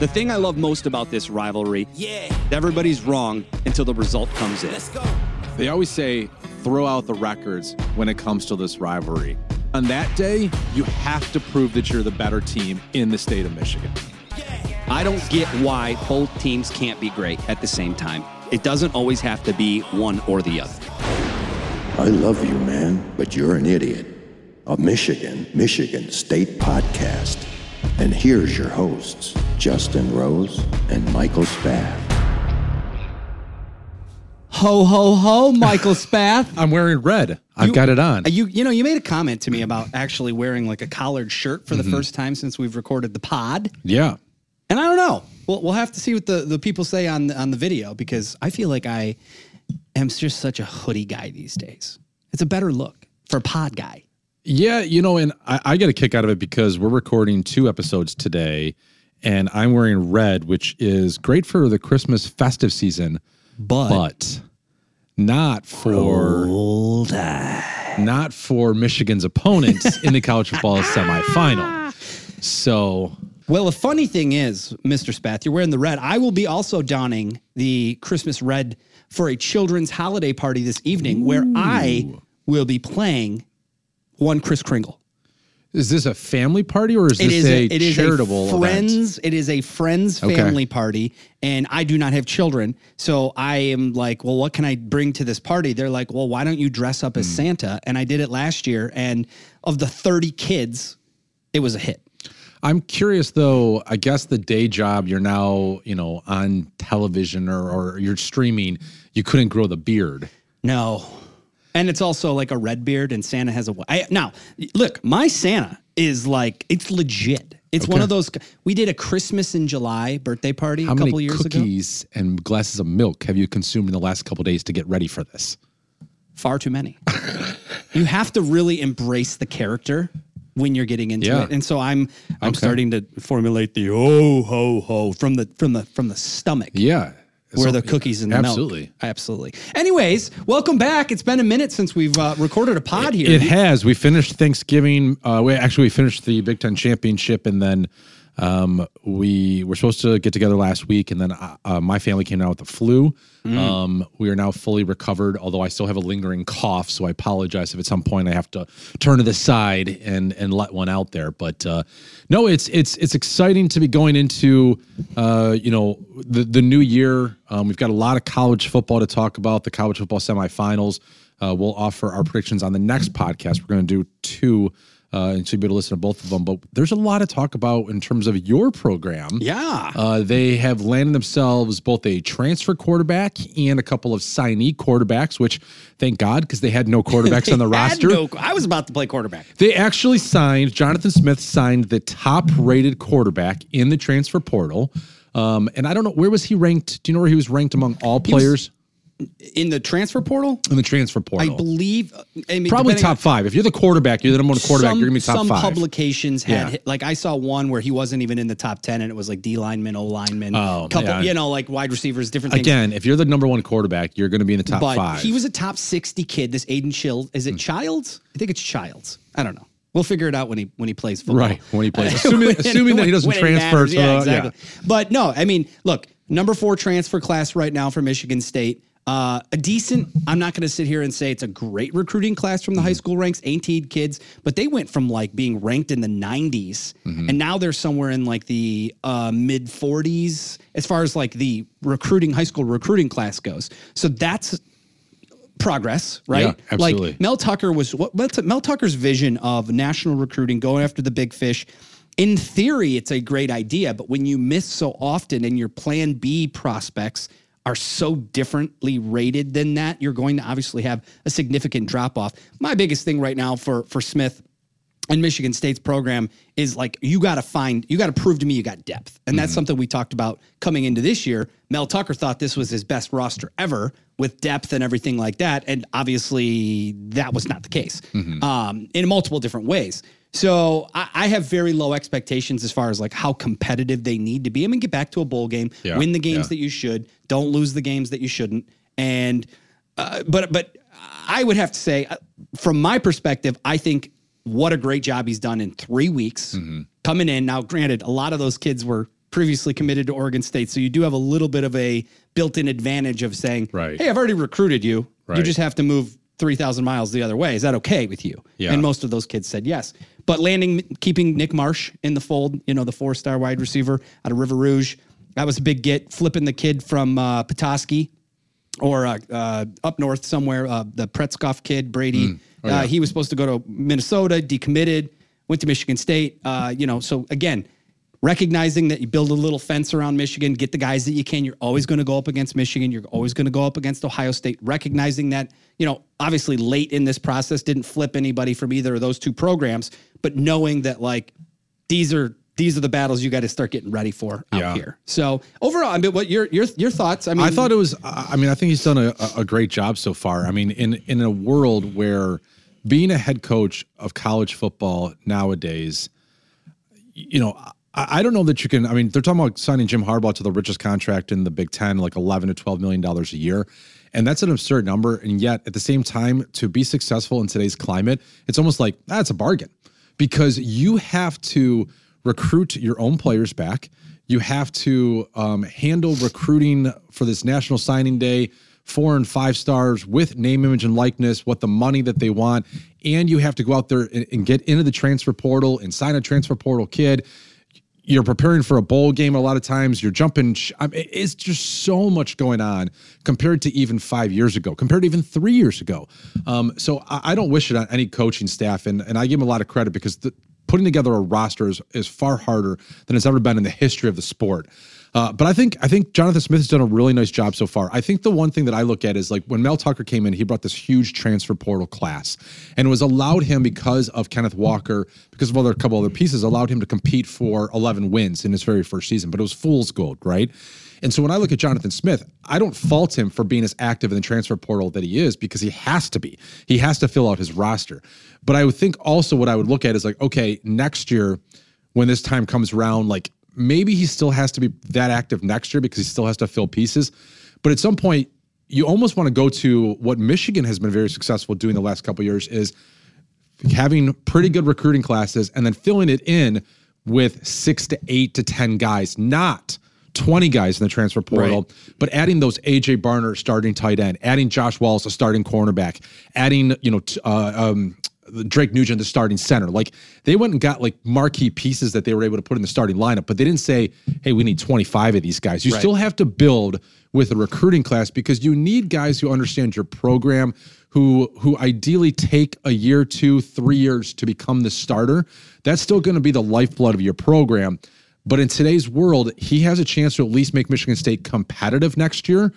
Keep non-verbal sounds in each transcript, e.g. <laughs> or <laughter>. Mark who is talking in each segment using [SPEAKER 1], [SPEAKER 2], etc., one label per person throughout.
[SPEAKER 1] The thing I love most about this rivalry,
[SPEAKER 2] Yeah,
[SPEAKER 1] everybody's wrong until the result comes in.
[SPEAKER 2] let's go.
[SPEAKER 3] They always say throw out the records when it comes to this rivalry. On that day, you have to prove that you're the better team in the state of Michigan.
[SPEAKER 1] I don't get why both teams can't be great at the same time. It doesn't always have to be one or the other.
[SPEAKER 4] I love you, man, but you're an idiot. A Michigan, Michigan State podcast. And here's your hosts, Justin Rose and Michael Spath.
[SPEAKER 5] Ho ho ho, Michael <laughs> Spath.
[SPEAKER 3] I'm wearing red. I've
[SPEAKER 5] You-
[SPEAKER 3] got it on.
[SPEAKER 5] You you know you made a comment to me about actually wearing like a collared shirt for the mm-hmm. first time since we've recorded the pod,
[SPEAKER 3] yeah.
[SPEAKER 5] and I don't know. We'll we'll have to see what the, the people say on the, on the video because I feel like I am just such a hoodie guy these days. It's a better look for pod guy.
[SPEAKER 3] Yeah, you know, and I, I get a kick out of it because we're recording two episodes today, and I'm wearing red, which is great for the Christmas festive season,
[SPEAKER 5] But,
[SPEAKER 3] but not for not for Michigan's opponents <laughs> in the college football semifinal. So
[SPEAKER 5] well, the funny thing is, Mr. Spath, you're wearing the red. I will be also donning the Christmas red for a children's holiday party this evening, where I will be playing one Kris Kringle.
[SPEAKER 3] is this a family party or is
[SPEAKER 5] It
[SPEAKER 3] this
[SPEAKER 5] is
[SPEAKER 3] a,
[SPEAKER 5] a, it is
[SPEAKER 3] charitable
[SPEAKER 5] a
[SPEAKER 3] event?
[SPEAKER 5] friends. It is a friends
[SPEAKER 3] Okay.
[SPEAKER 5] family party, and I do not have children, so I am like, well, what can I bring to this party? They're like, well, why don't you dress up as
[SPEAKER 3] Hmm.
[SPEAKER 5] Santa? And I did it last year, and of the thirty kids, it was a hit.
[SPEAKER 3] I'm curious though. I guess the day job you're now, you know, on television or, or you're streaming. You couldn't grow the beard.
[SPEAKER 5] No. And it's also like a red beard, and Santa has a. I, now, look, my Santa is like it's legit. It's one of those. We did a Christmas in July birthday party
[SPEAKER 3] How
[SPEAKER 5] a couple
[SPEAKER 3] many
[SPEAKER 5] years ago.
[SPEAKER 3] cookies and glasses of milk have you consumed in the last couple days to get ready for this?
[SPEAKER 5] Far too many. <laughs> you have to really embrace the character when you're getting into
[SPEAKER 3] Yeah.
[SPEAKER 5] it, and so I'm I'm
[SPEAKER 3] Okay.
[SPEAKER 5] starting to formulate the oh ho ho from the from the from the stomach.
[SPEAKER 3] Yeah.
[SPEAKER 5] Where
[SPEAKER 3] So-
[SPEAKER 5] the cookies and the
[SPEAKER 3] Absolutely.
[SPEAKER 5] milk. Absolutely. Anyways, welcome back. It's been a minute since we've uh, recorded a pod here.
[SPEAKER 3] It has. We finished Thanksgiving. Uh, we actually we finished the Big Ten championship, and then um, we were supposed to get together last week, and then uh, uh, my family came down with the flu.
[SPEAKER 5] Mm.
[SPEAKER 3] Um, we are now fully recovered, although I still have a lingering cough. So I apologize if at some point I have to turn to the side and and let one out there. But uh, no, it's it's it's exciting to be going into uh, you know the the new year. Um, we've got a lot of college football to talk about. The college football semifinals. Uh, we'll offer our predictions on the next podcast. We're going to do two, uh, and so you'll be able to listen to both of them. But there's a lot to talk about in terms of your program.
[SPEAKER 5] yeah.
[SPEAKER 3] Uh, they have landed themselves both a transfer quarterback and a couple of signee quarterbacks, which thank God because they had no quarterbacks on the <laughs>
[SPEAKER 5] Had
[SPEAKER 3] roster.
[SPEAKER 5] no- I was about to play quarterback.
[SPEAKER 3] They actually signed Jonathan Smith signed the top rated quarterback in the transfer portal. Um, and I don't know where was he ranked. Do you know where he was ranked among all players
[SPEAKER 5] in the transfer portal.
[SPEAKER 3] in the transfer portal.
[SPEAKER 5] I believe I mean,
[SPEAKER 3] Probably top five. If you're the quarterback, you're the number one quarterback.
[SPEAKER 5] Some,
[SPEAKER 3] you're gonna be top
[SPEAKER 5] some
[SPEAKER 3] five.
[SPEAKER 5] publications had
[SPEAKER 3] Yeah.
[SPEAKER 5] like I saw one where he wasn't even in the top ten, and it was like D lineman, O lineman,
[SPEAKER 3] Oh,
[SPEAKER 5] couple,
[SPEAKER 3] yeah.
[SPEAKER 5] you know, like wide receivers, different things.
[SPEAKER 3] Again, if you're the number one quarterback, you're going to be in the top
[SPEAKER 5] but
[SPEAKER 3] five.
[SPEAKER 5] he was a top sixty kid. This Aiden Child, is it hmm. Childs? I think it's Childs. I don't know. We'll figure it out when he when he plays football.
[SPEAKER 3] Right, when he plays. <laughs> Assuming- assuming that he doesn't transfer
[SPEAKER 5] matters. yeah, exactly. But no, I mean, look, number four transfer class right now for Michigan State. Uh, a decent. I'm not going to sit here and say it's a great recruiting class from the
[SPEAKER 3] Mm-hmm.
[SPEAKER 5] high school ranks. Ain't kids, but they went from like being ranked in the 90s,
[SPEAKER 3] Mm-hmm.
[SPEAKER 5] and now they're somewhere in like the uh, mid 40s as far as like the recruiting high school recruiting class goes. So that's progress, right?
[SPEAKER 3] Yeah, absolutely.
[SPEAKER 5] Like Mel Tucker was what Mel, Mel Tucker's vision of national recruiting, going after the big fish. In theory, it's a great idea, but when you miss so often and your plan B prospects are so differently rated than that, you're going to obviously have a significant drop off. My biggest thing right now for for Smith and Michigan State's program is like you got to find, you got to prove to me you got depth, and that's something we talked about coming into this year. Mel Tucker thought this was his best roster ever with depth and everything like that, and obviously that was not the case um, in multiple different ways. So I, I have very low expectations as far as like how competitive they need to be. I mean, get back to a bowl game,
[SPEAKER 3] Yeah,
[SPEAKER 5] win the games
[SPEAKER 3] yeah.
[SPEAKER 5] that you should, don't lose the games that you shouldn't, and uh, but but I would have to say, uh, from my perspective, I think what a great job he's done in three weeks
[SPEAKER 3] Mm-hmm.
[SPEAKER 5] coming in. Now, granted, a lot of those kids were previously committed to Oregon State. So you do have a little bit of a built-in advantage of saying,
[SPEAKER 3] Right.
[SPEAKER 5] "Hey, I've already recruited you. You just have to move 3,000 miles the other way. Is that okay with you?"
[SPEAKER 3] Yeah.
[SPEAKER 5] And most of those kids said yes. But landing, keeping Nick Marsh in the fold, you know, the four-star wide receiver out of River Rouge, that was a big get. Flipping the kid from uh, Petoskey or uh, uh, up north somewhere, uh, the Pretzkoff kid, Brady. uh, he was supposed to go to Minnesota, decommitted, went to Michigan State. Uh, you know, so again, recognizing that you build a little fence around Michigan, get the guys that you can. You're always going to go up against Michigan. You're always going to go up against Ohio State. Recognizing that, you know, obviously late in this process didn't flip anybody from either of those two programs, but knowing that like these are these are the battles you got to start getting ready for out
[SPEAKER 3] Yeah.
[SPEAKER 5] here. So overall, I mean, what your your your thoughts? I mean,
[SPEAKER 3] I thought it was. I I mean, I think he's done a, a great job so far. I mean, in in a world where being a head coach of college football nowadays, you know, I, don't know that you can. I mean, they're talking about signing Jim Harbaugh to the richest contract in the Big Ten, like eleven to twelve million dollars a year. And that's an absurd number. And yet, at the same time, to be successful in today's climate, it's almost like that's a bargain because you have to recruit your own players back. You have to um, handle recruiting for this National Signing Day, four and five stars with name, image, and likeness, what the money that they want. And you have to go out there and, and get into the transfer portal and sign a transfer portal kid. You're preparing for a bowl game a lot of times. You're jumping. I mean, it's just so much going on compared to even five years ago, compared to even three years ago. Um, so I, I don't wish it on any coaching staff, and and I give them a lot of credit because the, putting together a roster is, is far harder than it's ever been in the history of the sport. Uh, but I think I think Jonathan Smith has done a really nice job so far. I think the one thing that I look at is like when Mel Tucker came in, he brought this huge transfer portal class, and it was allowed him because of Kenneth Walker, because of other a couple other pieces, allowed him to compete for 11 wins in his very first season. But it was fool's gold, right? And so when I look at Jonathan Smith, I don't fault him for being as active in the transfer portal that he is because he has to be. He has to fill out his roster. But I would think also what I would look at is like, okay, next year when this time comes around, like maybe he still has to be that active next year because he still has to fill pieces. But at some point, you almost want to go to what Michigan has been very successful doing the last couple of years is having pretty good recruiting classes and then filling it in with six to eight to 10 guys, not 20 guys in the transfer portal, but adding those AJ Barner starting tight end, adding Josh Wallace a starting cornerback, adding, you know, t- uh, um, Drake Nugent the starting center. Like they went and got like marquee pieces that they were able to put in the starting lineup, but they didn't say, "Hey, we need 25 of these guys." You still have to build with a recruiting class because you need guys who understand your program, who who ideally take a year, two, three years to become the starter. That's still going to be the lifeblood of your program. But in today's world, he has a chance to at least make Michigan State competitive next year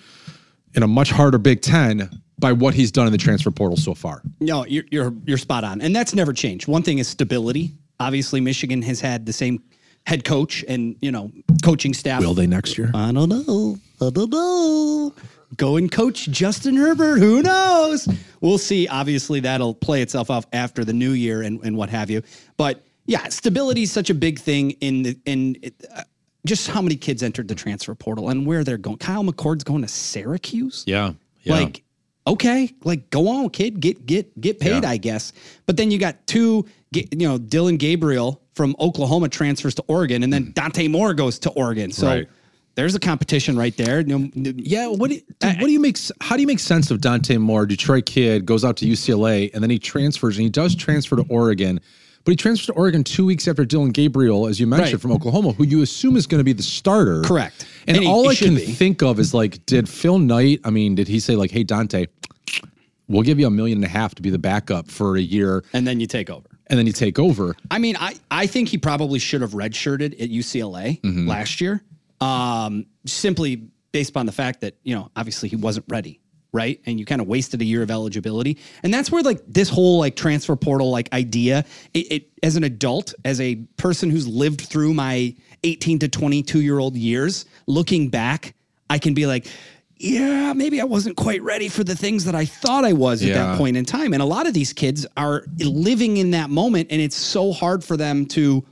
[SPEAKER 3] in a much harder Big Ten by what he's done in the transfer portal so far.
[SPEAKER 5] No, you're you're you're spot on, and that's never changed. One thing is stability. Obviously, Michigan has had the same head coach and you know coaching staff.
[SPEAKER 3] Will they next year?
[SPEAKER 5] I don't know. I don't know. Go and coach Justin Herbert. Who knows? We'll see. Obviously, that'll play itself off after the new year and, and what have you. But yeah, stability is such a big thing in the in it, uh, just how many kids entered the transfer portal and where they're going. Kyle McCord's going to Syracuse.
[SPEAKER 3] Yeah. yeah.
[SPEAKER 5] Like, okay, like go on, kid, get get get paid,
[SPEAKER 3] Yeah.
[SPEAKER 5] I guess. But then you got two, you know, Dillon Gabriel from Oklahoma transfers to Oregon, and then mm. Dante Moore goes to Oregon. So
[SPEAKER 3] Right.
[SPEAKER 5] there's a competition right there.
[SPEAKER 3] Yeah, what do you, dude, what do you make? How do you make sense of Dante Moore, Detroit kid, goes out to UCLA, and then he transfers, and he does transfer to Oregon, but he transferred to Oregon two weeks after Dillon Gabriel, as you mentioned,
[SPEAKER 5] Right.
[SPEAKER 3] from Oklahoma, who you assume is going to be the starter.
[SPEAKER 5] Correct.
[SPEAKER 3] And,
[SPEAKER 5] And he-
[SPEAKER 3] all
[SPEAKER 5] he
[SPEAKER 3] I can
[SPEAKER 5] be.
[SPEAKER 3] think of is like, did Phil Knight? I mean, did he say like, "Hey Dante, we'll give you a million and a half to be the backup for a year,
[SPEAKER 5] and then you take over.
[SPEAKER 3] and then you take over"?
[SPEAKER 5] I mean, I, I think he probably should have redshirted at UCLA
[SPEAKER 3] Mm-hmm.
[SPEAKER 5] last year, um, simply based upon the fact that, you know, obviously he wasn't ready, right? And you kind of wasted a year of eligibility. And that's where like this whole like transfer portal like idea, it, it as an adult, as a person who's lived through my 18 to 22 year old years, looking back, I can be like, yeah, maybe I wasn't quite ready for the things that I thought I was at that point in time. And a lot of these kids are living in that moment, and it's so hard for them to,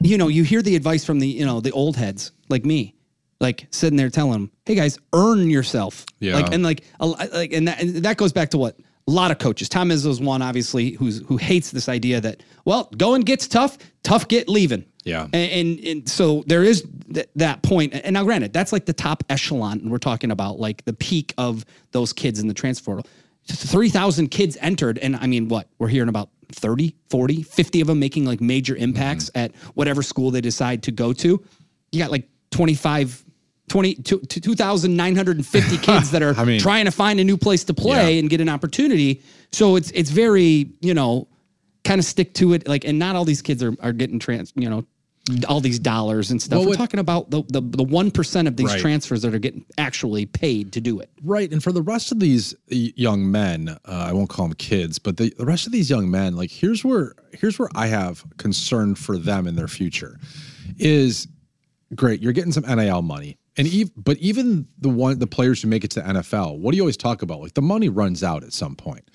[SPEAKER 5] you know, you hear the advice from the, you know, the old heads like me, like sitting there telling them, "Hey guys, earn yourself."
[SPEAKER 3] Yeah.
[SPEAKER 5] Like and like, a, like and that and that goes back to what a lot of coaches. Tom Izzo's one, obviously, who's who hates this idea that well, going gets tough, tough get leaving.
[SPEAKER 3] Yeah.
[SPEAKER 5] and and, and so there is th- that point. And now, granted, that's like the top echelon, and we're talking about like the peak of those kids in the transfer portal. 3,000 kids entered. And I mean, what? We're hearing about 30, 40, 50 of them making like major impacts
[SPEAKER 3] Mm-hmm.
[SPEAKER 5] at whatever school they decide to go to. You got like 25, 20, to, to 2,950 <laughs> kids that are
[SPEAKER 3] I mean-
[SPEAKER 5] trying to find a new place to play
[SPEAKER 3] Yeah.
[SPEAKER 5] and get an opportunity. So it's, it's very, you know, kind of stick to it. Like, and not all these kids are, are getting trans, you know, all these dollars and stuff.
[SPEAKER 3] Well,
[SPEAKER 5] We're
[SPEAKER 3] what-
[SPEAKER 5] talking about the, the, the 1% of these
[SPEAKER 3] Right.
[SPEAKER 5] transfers that are getting actually paid to do it.
[SPEAKER 3] Right. And for the rest of these young men, uh, I won't call them kids, but the, the rest of these young men, like here's where here's where I have concern for them in their future is great, you're getting some NIL money. And ev- but even the one the players who make it to the NFL, what do you always talk about? Like the money runs out at some point.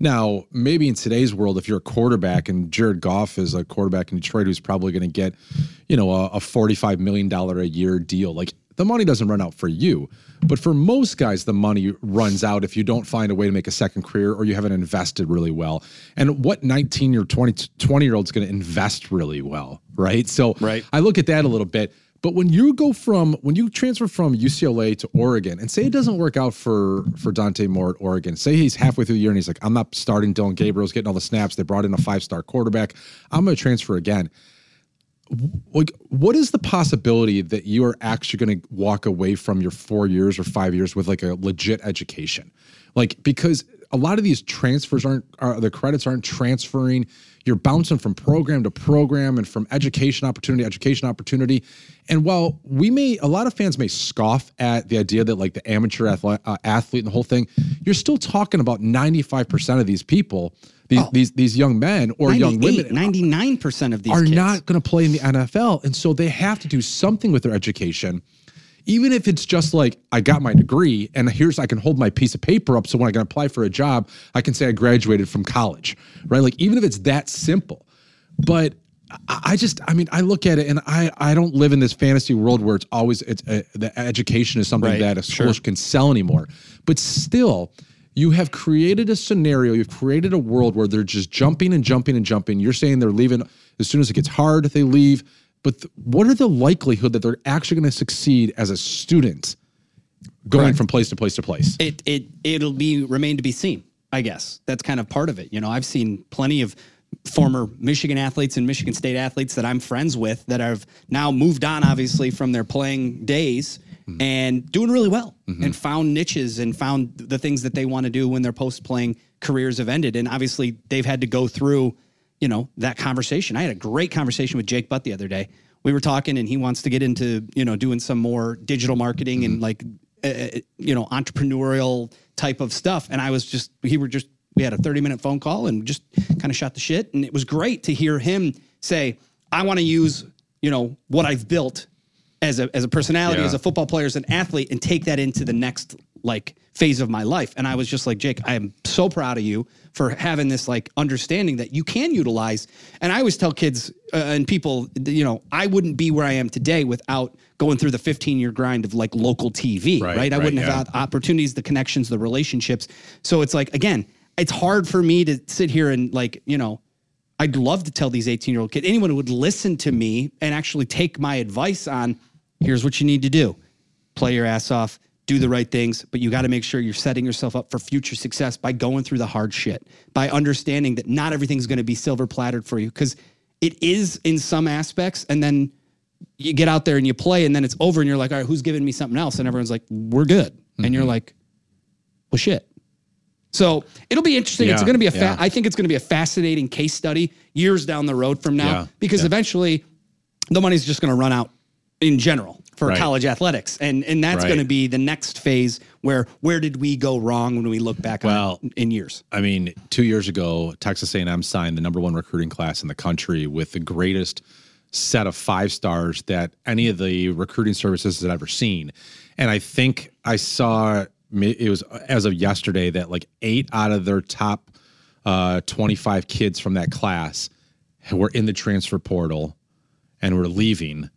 [SPEAKER 3] Now, maybe in today's world, if you're a quarterback and Jared Goff is a quarterback in Detroit who's probably going to get, you know, a, a $45 million a year deal, like the money doesn't run out for you. But for most guys, the money runs out if you don't find a way to make a second career or you haven't invested really well. And what 19 or 20, 20 year old's going to invest really well, right? So
[SPEAKER 5] Right.
[SPEAKER 3] I look at that a little bit. But when you go from when you transfer from UCLA to Oregon, and say it doesn't work out for for Dante Moore at Oregon, say he's halfway through the year and he's like, I'm not starting Dillon Gabriel's getting all the snaps. They brought in a five star quarterback. I'm going to transfer again. Like, what is the possibility that you are actually going to walk away from your four years or five years with like a legit education? Like, because a lot of these transfers aren't, are, the credits aren't transferring. You're bouncing from program to program and from education opportunity to education opportunity. And while we may, a lot of fans may scoff at the idea that like the amateur athlete, uh, athlete and the whole thing, you're still talking about 95% of these people, these, these, these young men or young women
[SPEAKER 5] 99% of these
[SPEAKER 3] are
[SPEAKER 5] kids.
[SPEAKER 3] not going to play in the NFL. And so they have to do something with their education, even if it's just like, I got my degree and here's, I can hold my piece of paper up. So when I can apply for a job, I can say I graduated from college, right? Like, even if it's that simple. But I just, I mean, I look at it and I, I don't live in this fantasy world where it's always, it's uh, the education is something
[SPEAKER 5] Right,
[SPEAKER 3] that a school can sell anymore. But still, you have created a scenario, you've created a world where they're just jumping and jumping and jumping. You're saying they're leaving as soon as it gets hard, they leave. But th- what are the likelihood that they're actually going to succeed as a student going from place to place to place?
[SPEAKER 5] it it it'll be remain to be seen. I guess that's kind of part of it. You know, I've seen plenty of former Michigan athletes and Michigan State athletes that I'm friends with that have now moved on, obviously, from their playing days mm-hmm. and doing really well mm-hmm. and found niches and found the things that they want to do when their post playing careers have ended. And obviously, they've had to go through, you know, that conversation. I had a great conversation with Jake Butt the other day. We were talking, and he wants to get into, you know, doing some more digital marketing and like uh, you know, entrepreneurial type of stuff. And I was just, he were just, we had a 30 minute phone call and just kind of shot the shit. And it was great to hear him say, I want to use, you know, what I've built as a, as a personality,
[SPEAKER 3] Yeah.
[SPEAKER 5] as a football player, as an athlete, and take that into the next like phase of my life. And I was just like, Jake, I am so proud of you for having this like understanding that you can utilize. And I always tell kids uh, and people, you know, I wouldn't be where I am today without going through the 15 year grind of like local TV, right?
[SPEAKER 3] Right,
[SPEAKER 5] I
[SPEAKER 3] right,
[SPEAKER 5] wouldn't
[SPEAKER 3] yeah.
[SPEAKER 5] have had opportunities, the connections, the relationships. So it's like, again, it's hard for me to sit here and like, you know, I'd love to tell these 18 year old kids, anyone who would listen to me and actually take my advice on here's what you need to do play your ass off, do the right things, but you got to make sure you're setting yourself up for future success by going through the hard shit, by understanding that not everything's going to be silver plattered for you because it is in some aspects. And then you get out there and you play, and then it's over, and you're like, all right, who's giving me something else? And everyone's like, we're good. And you're mm-hmm. like, well, shit. So it'll be interesting. it's going to be a. Fa-
[SPEAKER 3] yeah.
[SPEAKER 5] I think it's going to be a fascinating case study years down the road from now
[SPEAKER 3] Yeah,
[SPEAKER 5] because
[SPEAKER 3] yeah.
[SPEAKER 5] eventually the money's just going to run out in general for
[SPEAKER 3] Right.
[SPEAKER 5] college athletics, and and that's
[SPEAKER 3] Right.
[SPEAKER 5] going to be the next phase where where did we go wrong when we look back
[SPEAKER 3] Well,
[SPEAKER 5] on in years?
[SPEAKER 3] I mean, two years ago, Texas A&M signed the number one recruiting class in the country with the greatest set of five stars that any of the recruiting services had ever seen. And I think I saw it was as of yesterday that like eight out of their top uh, 25 kids from that class were in the transfer portal and were leaving,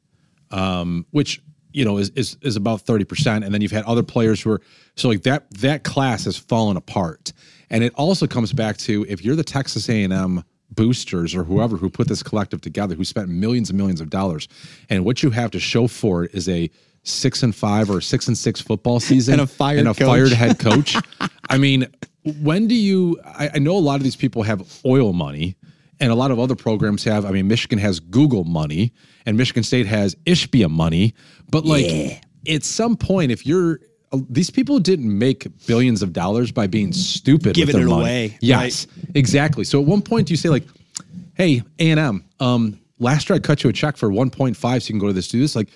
[SPEAKER 3] um, which you know, is is is about thirty percent, and then you've had other players who are so like that that class has fallen apart, and it also comes back to if you're the Texas A and M boosters or whoever who put this collective together, who spent millions and millions of dollars, and what you have to show for it is a six and five or six and six football season <laughs>
[SPEAKER 5] And a fired
[SPEAKER 3] and a
[SPEAKER 5] coach.
[SPEAKER 3] fired head coach. <laughs> I mean, when do you? I, I know a lot of these people have oil money, and a lot of other programs have. I mean, Michigan has Google money, and Michigan State has Ishbia money. But like, at some point, if you're these people didn't make billions of dollars by being stupid,
[SPEAKER 5] Giving it
[SPEAKER 3] money.
[SPEAKER 5] away,
[SPEAKER 3] Yes, exactly. So at one point, you say like, "Hey, A and M, um, last year I cut you a check for 1.5 so you can go to this do this." Like,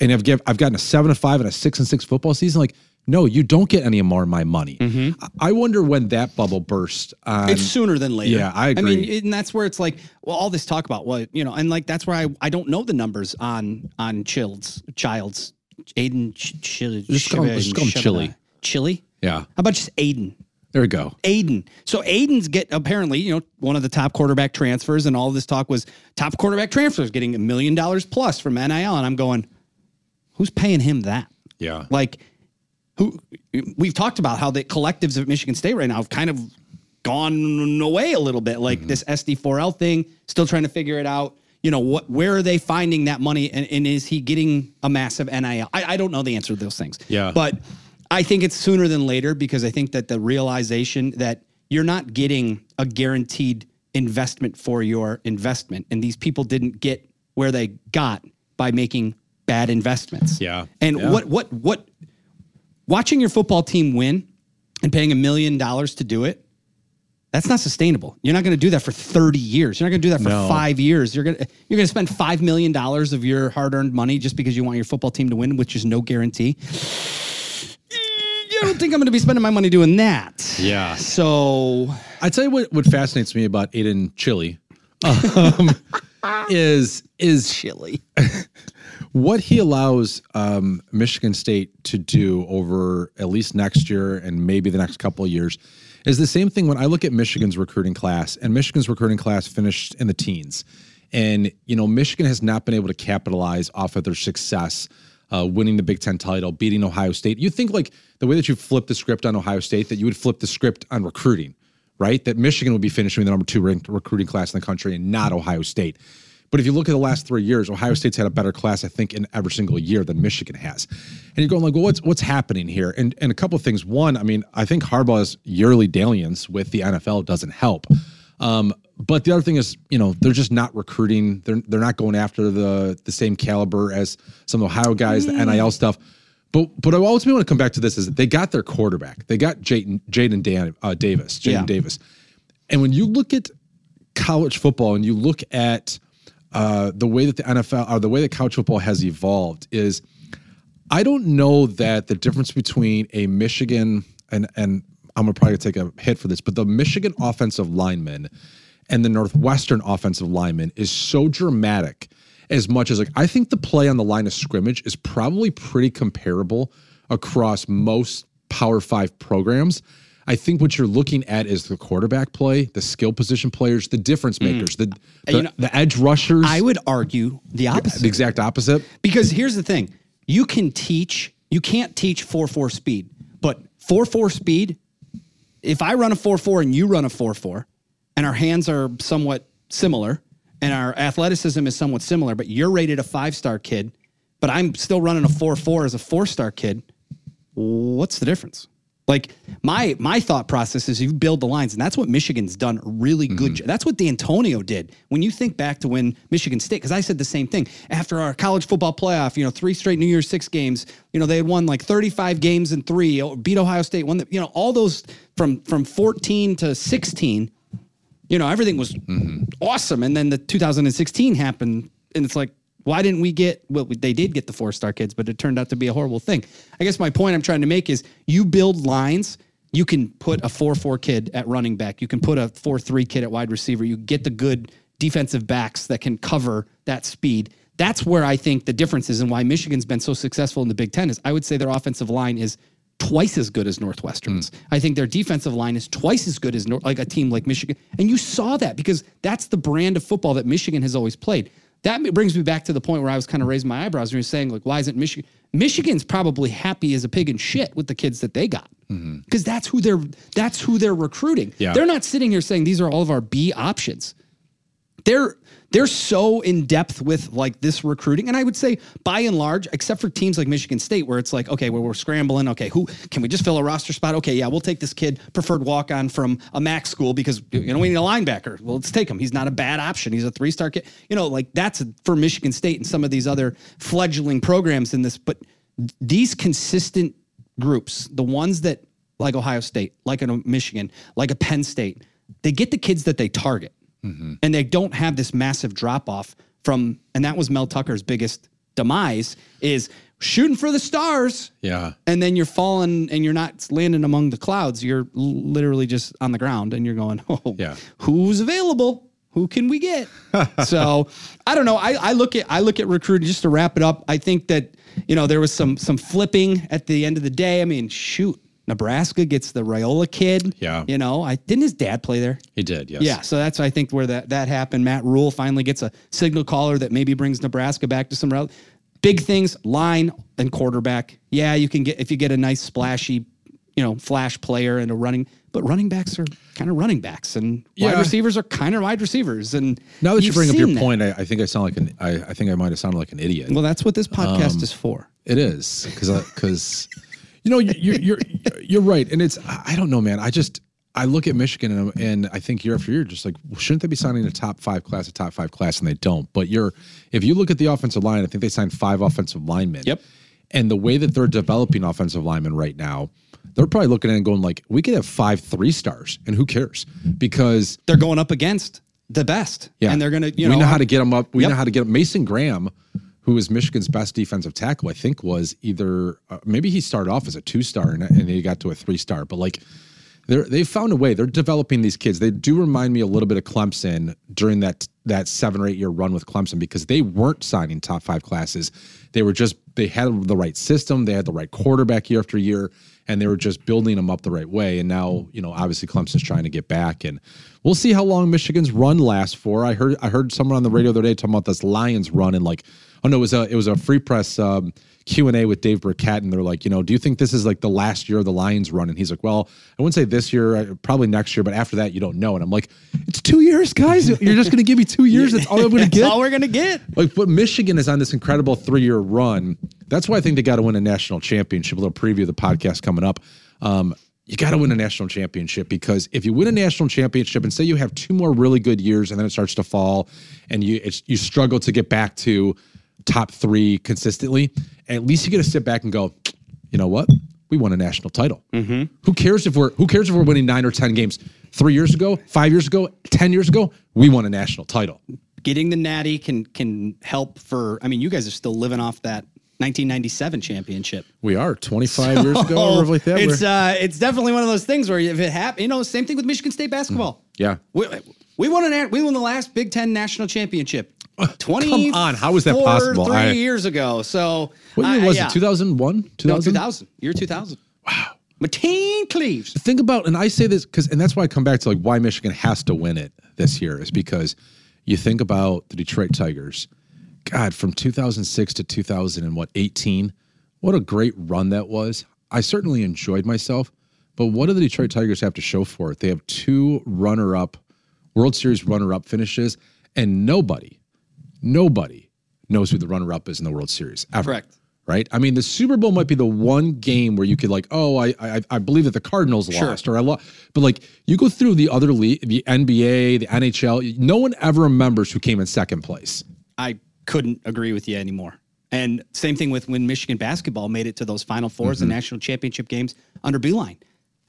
[SPEAKER 3] and I've give, I've gotten a seven to five and a six and six football season. Like, no, you don't get any more of my money. I- I wonder when that bubble burst. On,
[SPEAKER 5] It's sooner than later.
[SPEAKER 3] Yeah, I agree.
[SPEAKER 5] I mean, and that's where it's like, well, all this talk about, well, you know, and like that's where I I don't know the numbers on on Child's Child's Aiden Ch- Chili.
[SPEAKER 3] Just call him- just call him Chili.
[SPEAKER 5] Chili.
[SPEAKER 3] yeah,
[SPEAKER 5] How about just Aiden?
[SPEAKER 3] there we go.
[SPEAKER 5] Aiden. So Aiden's get apparently, you know, one of the top quarterback transfers, and all this talk was top quarterback transfers getting a million dollars plus from NIL. And I'm going, who's paying him that?
[SPEAKER 3] Yeah,
[SPEAKER 5] Like, who we've talked about how the collectives of Michigan State right now have kind of gone away a little bit. Like mm-hmm. this SD4L thing, still trying to figure it out. You know, what where are they finding that money? And, and is he getting a massive NIL? I, I don't know the answer to those things.
[SPEAKER 3] Yeah.
[SPEAKER 5] But I think it's sooner than later because I think that the realization that you're not getting a guaranteed investment for your investment. And these people didn't get where they got by making bad investments.
[SPEAKER 3] Yeah.
[SPEAKER 5] And
[SPEAKER 3] Yeah.
[SPEAKER 5] what what what watching your football team win and paying a million dollars to do it that's not sustainable you're not going to do that for 30 years you're not going to do that for
[SPEAKER 3] No.
[SPEAKER 5] five years you're going to you're going to spend five million dollars of your hard-earned money just because you want your football team to win which is no guarantee i don't think i'm going to be spending my money doing that
[SPEAKER 3] Yeah.
[SPEAKER 5] so
[SPEAKER 3] I tell you what. What fascinates me about Aiden Chili um, <laughs> is is
[SPEAKER 5] chilly <laughs>
[SPEAKER 3] what he allows um, Michigan State to do over at least next year and maybe the next couple of years is the same thing when I look at Michigan's recruiting class and Michigan's recruiting class finished in the teens. And, you know, Michigan has not been able to capitalize off of their success, uh, winning the Big Ten title, beating Ohio State. You think like the way that you flip the script on Ohio State, that you would flip the script on recruiting, right? That Michigan would be finishing the number two ranked recruiting class in the country and not Ohio State. But if you look at the last three years, Ohio State's had a better class, I think, in every single year than Michigan has. And you're going like, well, what's what's happening here? And and a couple of things. One, I mean, I think Harbaugh's yearly dalliance with the NFL doesn't help. Um, but the other thing is, you know, they're just not recruiting. They're they're not going after the the same caliber as some Ohio guys, the NIL stuff. But but I ultimately want to come back to this is that they got their quarterback. They got Jadyn Jadyn Dan, uh, Davis, Jadyn
[SPEAKER 5] Yeah.
[SPEAKER 3] Davis. And when you look at college football and you look at uh, the way that the NFL or the way that college football has evolved is I don't know that the difference between a Michigan and and I'm gonna probably take a hit for this, but the Michigan offensive lineman and the Northwestern offensive lineman is so dramatic as much as like I think the play on the line of scrimmage is probably pretty comparable across most Power Five programs. I think what you're looking at is the quarterback play, the skill position players, the difference mm. makers, the the,
[SPEAKER 5] You know,
[SPEAKER 3] the edge rushers.
[SPEAKER 5] i would argue the opposite
[SPEAKER 3] the exact opposite.
[SPEAKER 5] Because here's the thing you can teach, you can't teach 4 4 speed, but 4 4 speed, if I run a 4 4 and you run a 4 4, and our hands are somewhat similar and our athleticism is somewhat similar, but you're rated a five star kid, but I'm still running a 4 4 as a four star kid, what's the difference? Like my my thought process is you build the lines, and that's what Michigan's done really good. Mm-hmm. jo- That's what D'Antonio did. When you think back to when Michigan State, because I said the same thing after our college football playoff, you know, three straight New Year's Six games. You know, they had won like 35 games in three, beat Ohio State, won the, you know, all those from from 14 to 16. You know, everything was mm-hmm. awesome, and then the 2016 happened, and it's like why didn't we get well they did get the four star kids but it turned out to be a horrible thing i guess my point i'm trying to make is you build lines you can put a 4-4 kid at running back you can put a 4-3 kid at wide receiver you get the good defensive backs that can cover that speed that's where i think the difference is and why michigan's been so successful in the big ten is i would say their offensive line is twice as good as Northwestern's. Hmm. I think their defensive line is twice as good as like a team like Michigan. And you saw that because that's the brand of football that Michigan has always played. That brings me back to the point where I was kind of raising my eyebrows and you're saying like, why isn't Michigan? Michigan's probably happy as a pig in shit with the kids that they got mm-hmm. because that's who they're that's who they're recruiting.
[SPEAKER 3] Yeah.
[SPEAKER 5] They're not sitting here saying these are all of our B options. They're they're so in depth with like this recruiting, and I would say by and large, except for teams like Michigan State, where it's like, okay, well, we're scrambling. Okay, who can we just fill a roster spot? Okay, yeah, we'll take this kid preferred walk on from a MAC school because you know we need a linebacker. Well, let's take him. He's not a bad option. He's a three star kid. You know, like that's for Michigan State and some of these other fledgling programs in this. But these consistent groups, the ones that like Ohio State, like a Michigan, like a Penn State, they get the kids that they target Mm-hmm. and they don't have this massive drop off from and that was Mel Tucker's biggest demise is shooting for the stars.
[SPEAKER 3] Yeah.
[SPEAKER 5] and then you're falling and you're not landing among the clouds. You're literally just on the ground and you're going <laughs> oh
[SPEAKER 3] Yeah.
[SPEAKER 5] who's available? Who can we get? <laughs> So i don't know. I, I look at i look at recruiting just to wrap it up. I think that you know there was some some flipping at the end of the day. I mean shoot nebraska gets the Raiola kid
[SPEAKER 3] Yeah.
[SPEAKER 5] you know i didn't his dad play there
[SPEAKER 3] He did. Yes.
[SPEAKER 5] yeah, so that's I think where that that happened. Matt Rhule finally gets a signal caller that maybe brings Nebraska back to some rel- big things. Line and quarterback. Yeah, you can get if you get a nice splashy, you know, flash player and a running. But running backs are kind of running backs, and wide receivers are kind of wide receivers. And
[SPEAKER 3] Now that you bring up your
[SPEAKER 5] that.
[SPEAKER 3] point, I, I think I sound like an. I, I think I might have sounded like an idiot.
[SPEAKER 5] well, that's what this
[SPEAKER 3] Um,
[SPEAKER 5] podcast is for.
[SPEAKER 3] It is because because you know you're, <laughs> you're you're right, and it's I don't know, man. I just I look at Michigan and, and I think year after year, just like well, shouldn't they be signing a top five class, a top five class, and they don't. But you're if you look at the offensive line, I think they signed five offensive linemen.
[SPEAKER 5] Yep.
[SPEAKER 3] And the way that they're developing offensive linemen right now, they're probably looking at it and going like, we could have five three stars, and who cares? Because
[SPEAKER 5] They're going up against the best.
[SPEAKER 3] yeah.
[SPEAKER 5] and they're gonna. You know,
[SPEAKER 3] we
[SPEAKER 5] know,
[SPEAKER 3] how to get them up. We
[SPEAKER 5] Yep.
[SPEAKER 3] know how to get 'em- Mason Graham, who was Michigan's best defensive tackle, I think was either uh, maybe he started off as a two star and, and he got to a three star, but like they're they've found a way. They're developing these kids. They do remind me a little bit of Clemson during that that seven or eight year run with Clemson because they weren't signing top five classes. They were just they had the right system. They had the right quarterback year after year, and they were just building them up the right way. And now you know obviously Clemson's trying to get back, and we'll see how long Michigan's run lasts for. I heard I heard someone on the radio the other day talking about this Lions run and like oh no it was a it was a free press. Um, Q and A with Dave Birkett, and they're like, you know, do you think this is like the last year of the Lions run? And he's like, well, I wouldn't say this year, uh, probably next year, but after that, you don't know. And I'm like, it's two years, guys. <laughs> You're just going to give me two years. That's all I'm going <laughs> to get.
[SPEAKER 5] all we're gonna get.
[SPEAKER 3] Like, but Michigan is on this incredible three year run. That's why I think they got to win a national championship. A little preview of the podcast coming up. Um, you got to win a national championship because if you win a national championship and say you have two more really good years and then it starts to fall and you it's, you struggle to get back to top three consistently, at least you get to sit back and go, you know what? We won a national title. Who cares if we're who cares if we're winning nine or ten games? Three years ago, five years ago, ten years ago, we won a national title.
[SPEAKER 5] getting the natty can can help for i mean you guys are still living off that 1997 championship
[SPEAKER 3] We are 25 years ago, or like that.
[SPEAKER 5] it's uh it's definitely one of those things where if it happens you know same thing with michigan state basketball
[SPEAKER 3] yeah.
[SPEAKER 5] we, we won an we won the last big 10 national championship <laughs> 20
[SPEAKER 3] on, how is that possible?
[SPEAKER 5] three
[SPEAKER 3] I-
[SPEAKER 5] years ago so
[SPEAKER 3] What year was
[SPEAKER 5] yeah.
[SPEAKER 3] it? 2001?
[SPEAKER 5] no,
[SPEAKER 3] 2000?
[SPEAKER 5] 2000 year 2000 wow Mateen Cleaves.
[SPEAKER 3] Think about, and I say this because, and that's why I come back to like why Michigan has to win it this year is because you think about the Detroit Tigers. God, from 2006 to 2000 and what 18, what a great run that was. I certainly enjoyed myself, but what do the Detroit Tigers have to show for it? They have two runner-up World Series runner-up finishes, and nobody, nobody knows who the runner-up is in the World Series ever.
[SPEAKER 5] Correct.
[SPEAKER 3] right? I mean, the Super Bowl might be the one game where you could like, oh, I I, I believe that the Cardinals
[SPEAKER 5] Sure.
[SPEAKER 3] lost or I lost, but like you go through the other league, the NBA, the NHL, no one ever remembers who came in second place.
[SPEAKER 5] I couldn't agree with you anymore. And same thing with when Michigan basketball made it to those Final 4s
[SPEAKER 3] Mm-hmm.
[SPEAKER 5] and national championship games under Beilein.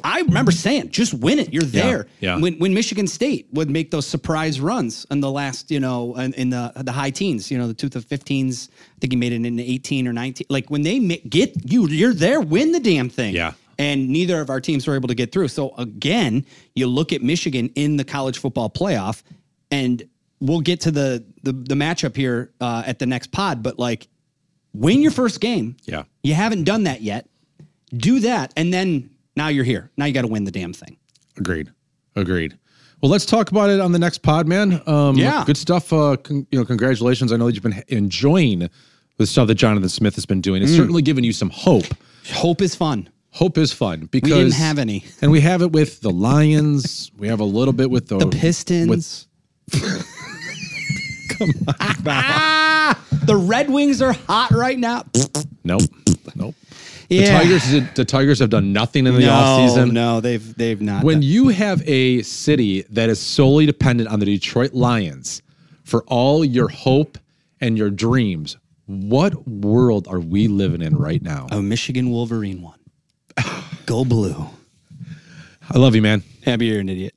[SPEAKER 5] I remember saying, just win it. You're there.
[SPEAKER 3] yeah.
[SPEAKER 5] When when Michigan State would make those surprise runs in the last, you know, in, in the the high teens, you know, the two to 15s. I think he made it in 18 or 19. Like when they ma- get you, you're there. Win the damn thing.
[SPEAKER 3] Yeah.
[SPEAKER 5] And neither of our teams were able to get through. So again, you look at Michigan in the college football playoff, and we'll get to the the, the matchup here uh, at the next pod. But like, win your first game.
[SPEAKER 3] Yeah.
[SPEAKER 5] You haven't done that yet. Do that, and then now you're here. Now you got to win the damn thing.
[SPEAKER 3] Agreed. Agreed. Well, let's talk about it on the next pod, man. Um,
[SPEAKER 5] Yeah.
[SPEAKER 3] good stuff. Uh, con- you know, congratulations. I know that you've been enjoying the stuff that Jonathan Smith has been doing. It's
[SPEAKER 5] Mm.
[SPEAKER 3] certainly given you some hope.
[SPEAKER 5] Hope is fun.
[SPEAKER 3] Hope is fun because
[SPEAKER 5] We didn't have any. <laughs>
[SPEAKER 3] and we have it with the Lions. we have a little bit with the
[SPEAKER 5] The Pistons. <laughs> the Red Wings are hot right now.
[SPEAKER 3] Nope, nope. The
[SPEAKER 5] Yeah.
[SPEAKER 3] Tigers, did- the Tigers have done nothing in the
[SPEAKER 5] no,
[SPEAKER 3] offseason.
[SPEAKER 5] no, they've they've not.
[SPEAKER 3] When
[SPEAKER 5] done-
[SPEAKER 3] you have a city that is solely dependent on the Detroit Lions for all your hope and your dreams, what world are we living in right now?
[SPEAKER 5] a Michigan Wolverine one. Go blue.
[SPEAKER 3] I love you, man.
[SPEAKER 5] Happy you're an idiot.